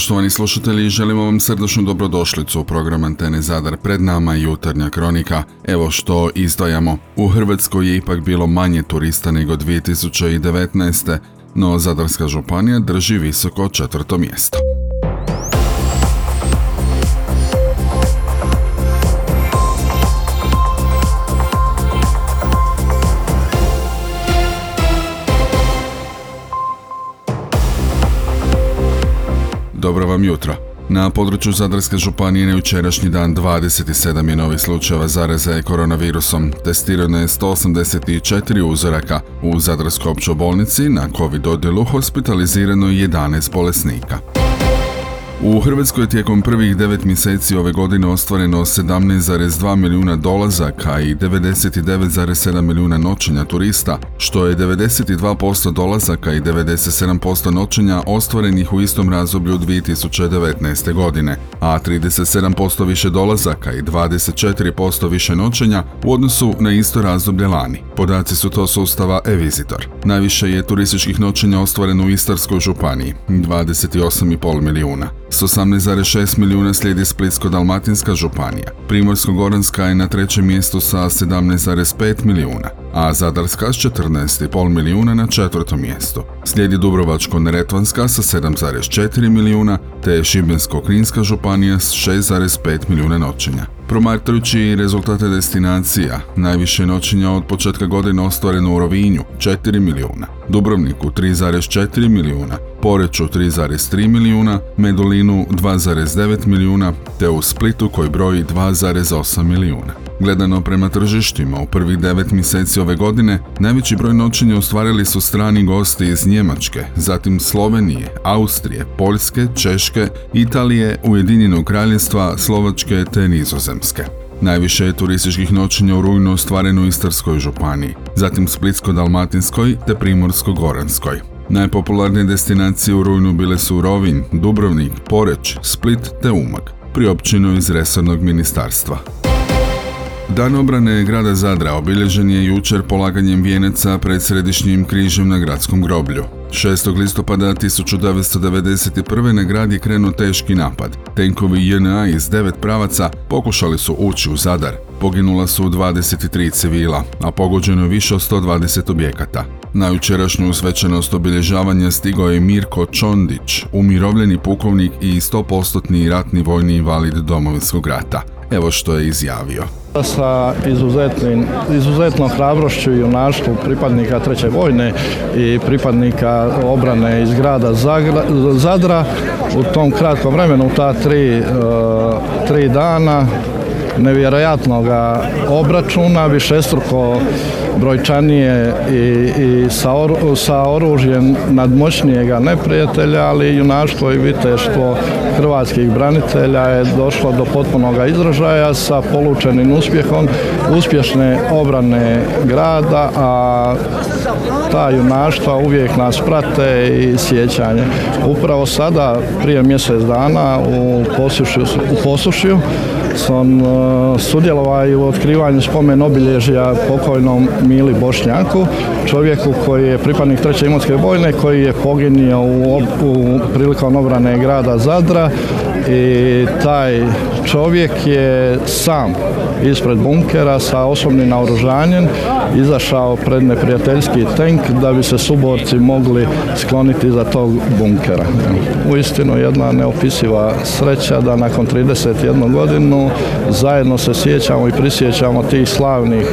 Poštovani slušatelji, želimo vam srdačnu dobrodošlicu u program Antene Zadar pred nama jutarnja kronika. Evo što izdajamo. U Hrvatskoj je ipak bilo manje turista nego 2019. No Zadarska županija drži visoko četvrto mjesto. Vam jutro. Na području Zadarske županije na jučerašnji dan 27 je novih slučajeva zaraze koronavirusom. Testirano je 184 uzoraka. U Zadarskoj općoj bolnici na COVID odjelu hospitalizirano je 11 bolesnika. U Hrvatskoj je tijekom prvih devet mjeseci ove godine ostvareno 17,2 milijuna dolazaka i 99,7 milijuna noćenja turista, što je 92% dolazaka i 97% noćenja ostvarenih u istom razdoblju 2019. godine, a 37% više dolazaka i 24% više noćenja u odnosu na isto razdoblje lani. Podaci su to sustava e-Visitor. Najviše je turističkih noćenja ostvareno u Istarskoj županiji, 28,5 milijuna. S 18,6 milijuna slijedi Splitsko-Dalmatinska županija. Primorsko-Goranska je na trećem mjestu sa 17,5 milijuna, a Zadarska s 14,5 milijuna na četvrtom mjestu. Slijedi Dubrovačko-Neretvanska sa 7,4 milijuna, te Šibensko-Kninska županija s 6,5 milijuna noćenja. Promatrajući rezultate destinacija, najviše noćenja od početka godine ostvareno u Rovinju 4 milijuna, Dubrovniku 3,4 milijuna, Poreću 3,3 milijuna, Medulinu 2,9 milijuna, te u Splitu koji broji 2,8 milijuna. Gledano prema tržištima, u prvih devet mjeseci ove godine najveći broj noćenja ostvarili su strani gosti iz Njemačke, zatim Slovenije, Austrije, Poljske, Češke, Italije, Ujedinjenog kraljevstva, Slovačke te Nizozemske. Najviše je turističkih noćenja u rujnu ostvareno u Istarskoj županiji, zatim Splitsko-Dalmatinskoj te Primorsko-Goranskoj. Najpopularnije destinacije u rujnu bile su Rovinj, Dubrovnik, Poreć, Split te Umag, priopćeno iz resornog ministarstva. Dan obrane grada Zadra obilježen je jučer polaganjem vijenaca pred središnjim križem na gradskom groblju. 6. listopada 1991. na grad je krenuo teški napad. Tenkovi JNA iz devet pravaca pokušali su ući u Zadar. Poginula su 23 civila, a pogođeno je više od 120 objekata. Na jučerašnju svečanost obilježavanja stigao je Mirko Čondić, umirovljeni pukovnik i 100% ratni vojni invalid domovinskog rata. Evo što je izjavio. Sa izuzetnom hrabrošću i junaštvu pripadnika treće vojne i pripadnika obrane iz grada Zadra. U tom kratkom vremenu, ta tri, e, tri dana nevjerojatnog obračuna, višestruko brojčanije i, i sa, sa oružjem nadmoćnijega neprijatelja, ali junaštvo i viteštvo hrvatskih branitelja je došlo do potpunog izražaja sa polučenim uspjehom uspješne obrane grada, a ta junaštva uvijek nas prate i sjećanje. Upravo sada, prije mjesec dana u Posušju, u Posušju sam e, sudjelovao u otkrivanju spomen obilježja pokojnom Mili Bošnjaku, čovjeku koji je pripadnik treće imotske vojne, koji je poginio u, u prilikom obrane grada Zadra i taj čovjek je sam ispred bunkera sa osobnim naoružanjem izašao pred neprijateljski tank da bi se suborci mogli skloniti za tog bunkera. Uistinu jedna neopisiva sreća da nakon 31 godinu zajedno se sjećamo i prisjećamo tih slavnih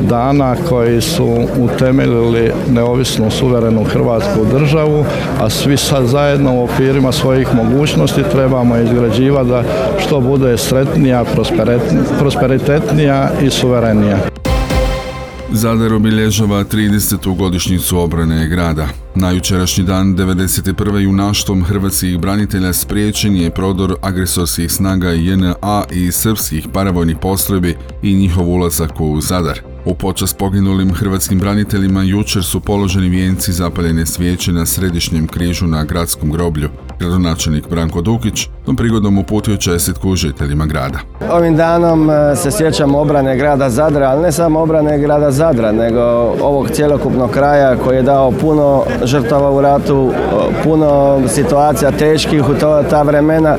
dana koji su utemeljili neovisnu suverenu hrvatsku državu, a svi sad zajedno u okvirima svojih mogućnosti trebamo izgrađivati da što bude sretnija, prosperitetnija i suverenija. Zadar obilježava 30. godišnjicu obrane grada. Na jučerašnji dan 91. junaštvom hrvatskih branitelja spriječen je prodor agresorskih snaga JNA i srpskih paravojnih postrojbi i njihov ulazak u Zadar. U počast poginulim hrvatskim braniteljima jučer su položeni vijenci zapaljene svijeće na središnjem križu na gradskom groblju. Gradonačelnik Branko Dukić tom prigodom uputio čestitku žiteljima grada. Ovim danom e, se sjećamo obrane grada Zadra, ali ne samo obrane grada Zadra, nego ovog cjelokupnog kraja koji je dao puno žrtava u ratu, puno situacija teških u to, ta vremena,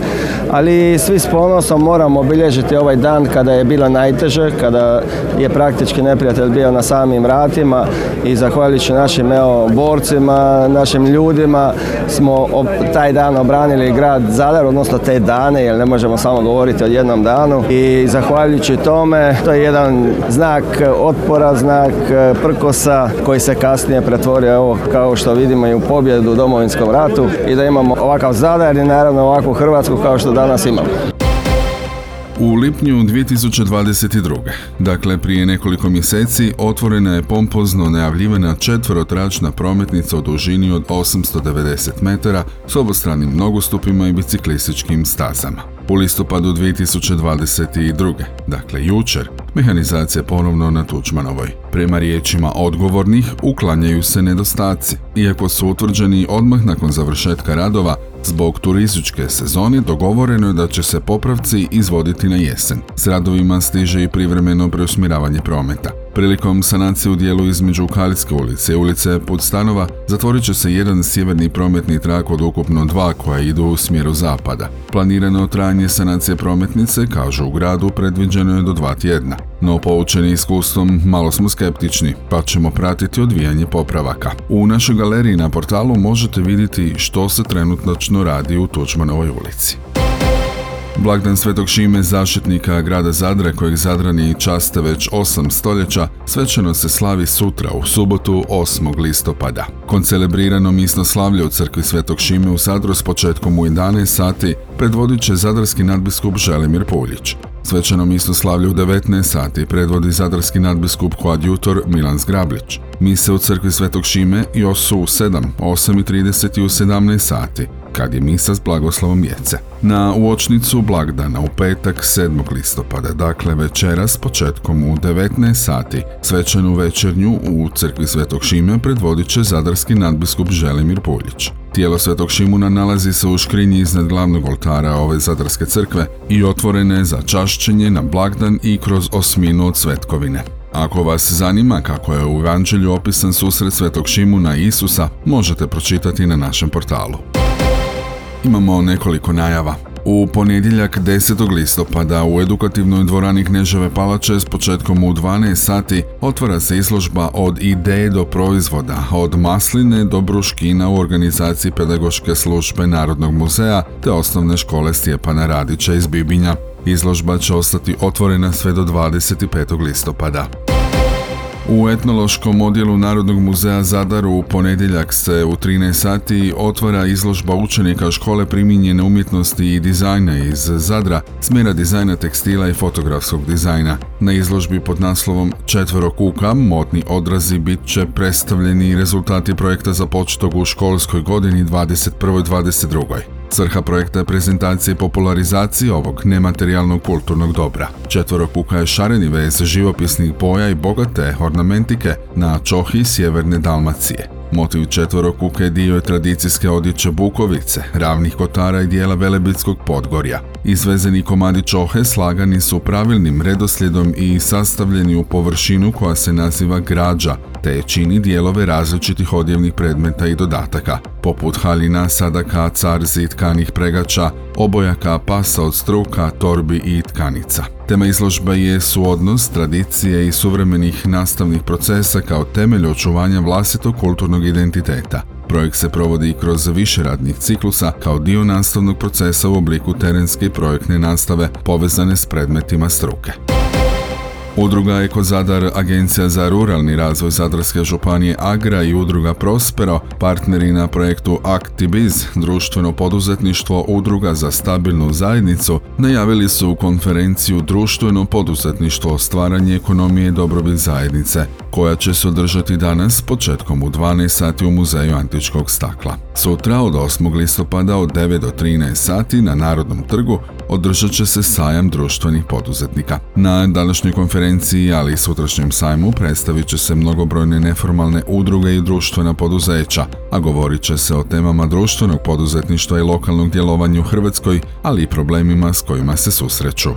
ali svi s ponosom moramo obilježiti ovaj dan kada je bilo najteže, kada je praktički neprijatelj bio na samim vratima i zahvaljujući našim evo, borcima, našim ljudima smo taj dan obranili grad Zadar, odnosno te dane, jer ne možemo samo govoriti o jednom danu i zahvaljujući tome to je jedan znak otpora, znak prkosa koji se kasnije pretvorio evo, kao što vidimo i u pobjedu u domovinskom ratu i da imamo ovakav Zadar i naravno ovakvu Hrvatsku kao što danas imamo. U lipnju 2022. Dakle, prije nekoliko mjeseci otvorena je pompozno najavljivana četverotračna prometnica u dužini od 890 metara s obostranim nogostupima i biciklističkim stazama. U listopadu 2022. dakle jučer, mehanizacija ponovno na Tučmanovoj. Prema riječima odgovornih uklanjaju se nedostaci, iako su utvrđeni odmah nakon završetka radova Zbog turističke sezone dogovoreno je da će se popravci izvoditi na jesen. S radovima stiže i privremeno preusmjeravanje prometa. Prilikom sanacije u dijelu između Kaljske ulice i ulice Podstanova zatvorit će se jedan sjeverni prometni trak od ukupno dva koja idu u smjeru zapada. Planirano trajanje sanacije prometnice, kažu u gradu, predviđeno je do dva tjedna. No poučeni iskustvom malo smo skeptični, pa ćemo pratiti odvijanje popravaka. U našoj galeriji na portalu možete vidjeti što se trenutno radi u Tučmanovoj ulici. Blagdan Svetog Šime, zaštitnika grada Zadra, kojeg Zadrani časte već 8 stoljeća, svečano se slavi sutra u subotu 8. listopada. Koncelebrirano misno slavlje u crkvi Svetog Šime u Zadru s početkom u 11 sati predvodit će zadarski nadbiskup Želimir Puljić. Svečano misno slavlje u 19 sati predvodi zadarski nadbiskup koadjutor Milan Zgrablić. Mise u crkvi Svetog Šime još su u 7, 8.30 i u 17 sati kad je misa s blagoslovom djece. Na uočnicu blagdana u petak 7. listopada, dakle večera s početkom u 19 sati, svečanu večernju u crkvi Svetog Šime predvodit će zadarski nadbiskup Želimir Puljić. Tijelo Svetog Šimuna nalazi se u škrinji iznad glavnog oltara ove zadarske crkve i otvorene za čašćenje na blagdan i kroz osminu od svetkovine. Ako vas zanima kako je u Evanđelju opisan susret Svetog Šimuna i Isusa, možete pročitati na našem portalu. Imamo nekoliko najava. U ponedjeljak 10. listopada u edukativnoj dvorani Kneževe palače s početkom u 12 sati otvara se izložba od ideje do proizvoda, od masline do bruškina u organizaciji pedagoške službe Narodnog muzeja te osnovne škole Stjepana Radića iz Bibinja. Izložba će ostati otvorena sve do 25. listopada. U etnološkom odjelu Narodnog muzeja Zadar u ponedjeljak se u 13 sati otvara izložba učenika škole primijenjene umjetnosti i dizajna iz Zadra, smjera dizajna tekstila i fotografskog dizajna. Na izložbi pod naslovom Četvero kuka, modni odrazi bit će predstavljeni rezultati projekta započetog u školskoj godini 21. Svrha projekta je prezentacija i popularizacija ovog nematerijalnog kulturnog dobra. Četvorokuka je šareni vez živopisnih boja i bogate ornamentike na čohi sjeverne Dalmacije. Motiv četvorokuke dio je tradicijske odjeće Bukovice, ravnih kotara i dijela Velebitskog podgorja. Izvezeni komadi čohe slagani su pravilnim redoslijedom i sastavljeni u površinu koja se naziva građa, te čini dijelove različitih odjevnih predmeta i dodataka, poput haljina, sadaka, carzi, tkanih pregača, obojaka, pasa od struka, torbi i tkanica. Tema izložbe je suodnos tradicije i suvremenih nastavnih procesa kao temelj očuvanja vlastitog kulturnog identiteta. Projekt se provodi kroz više radnih ciklusa kao dio nastavnog procesa u obliku terenske i projektne nastave povezane s predmetima struke. Udruga Eko Zadar, Agencija za ruralni razvoj Zadarske županije Agra i Udruga Prospero, partneri na projektu Actibiz, društveno poduzetništvo Udruga za stabilnu zajednicu, najavili su konferenciju Društveno poduzetništvo stvaranje ekonomije i dobrobit zajednice, koja će se održati danas početkom u 12 sati u Muzeju antičkog stakla. Sutra od 8. listopada od 9 do 13 sati na Narodnom trgu održat će se sajam društvenih poduzetnika. Na današnjoj konferenciji konferenciji, ali i sutrašnjem sajmu predstavit će se mnogobrojne neformalne udruge i društvena poduzeća, a govorit će se o temama društvenog poduzetništva i lokalnog djelovanja u Hrvatskoj, ali i problemima s kojima se susreću.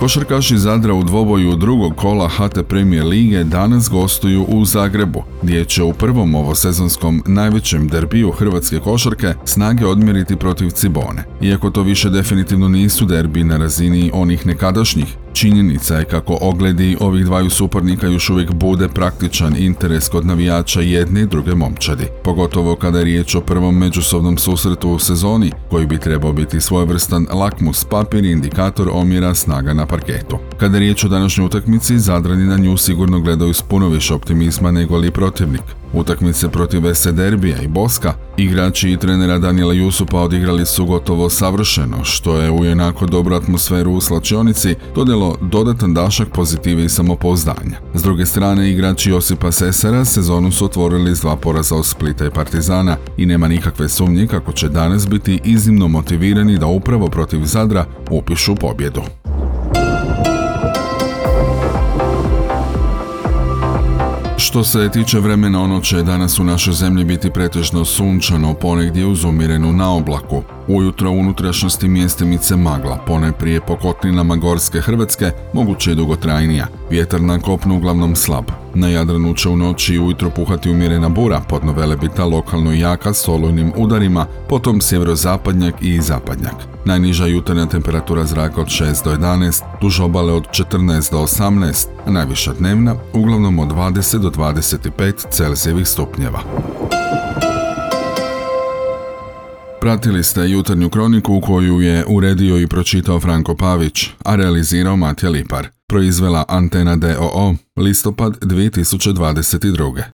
Košarkaši Zadra u dvoboju drugog kola HT Premier Lige danas gostuju u Zagrebu, gdje će u prvom ovosezonskom najvećem derbiju hrvatske košarke snage odmjeriti protiv Cibone. Iako to više definitivno nisu derbi na razini onih nekadašnjih, Činjenica je kako ogledi ovih dvaju suparnika još uvijek bude praktičan interes kod navijača jedne i druge momčadi, pogotovo kada je riječ o prvom međusobnom susretu u sezoni, koji bi trebao biti svojevrstan lakmus papir i indikator omjera snaga na parketu. Kada je riječ o današnjoj utakmici, Zadrani na nju sigurno gledaju s puno više optimizma nego li protivnik. Utakmice protiv SC Derbija i Boska, igrači i trenera Daniela Jusupa odigrali su gotovo savršeno, što je u jednako dobru atmosferu u slačionici dodjelo dodatan dašak pozitive i samopouzdanja. S druge strane, igrači Josipa Sesara sezonu su otvorili s dva poraza od Splita i Partizana i nema nikakve sumnje kako će danas biti iznimno motivirani da upravo protiv Zadra upišu pobjedu. Što se tiče vremena, ono će danas u našoj zemlji biti pretežno sunčano, ponegdje uz umirenu na oblaku. Ujutro u unutrašnjosti mjestimice magla, pone prije po kotlinama Gorske Hrvatske, moguće je dugotrajnija. Vjetar na kopnu uglavnom slab. Na Jadranu će u noći i ujutro puhati umjerena bura, podno velebita lokalno jaka s olujnim udarima, potom sjeverozapadnjak i zapadnjak. Najniža jutarnja temperatura zraka od 6 do 11, duž obale od 14 do 18, a najviša dnevna uglavnom od 20 do 25 Celzijevih stupnjeva. Pratili ste jutarnju kroniku koju je uredio i pročitao Franko Pavić, a realizirao Matija Lipar. Proizvela Antena DOO, listopad 2022.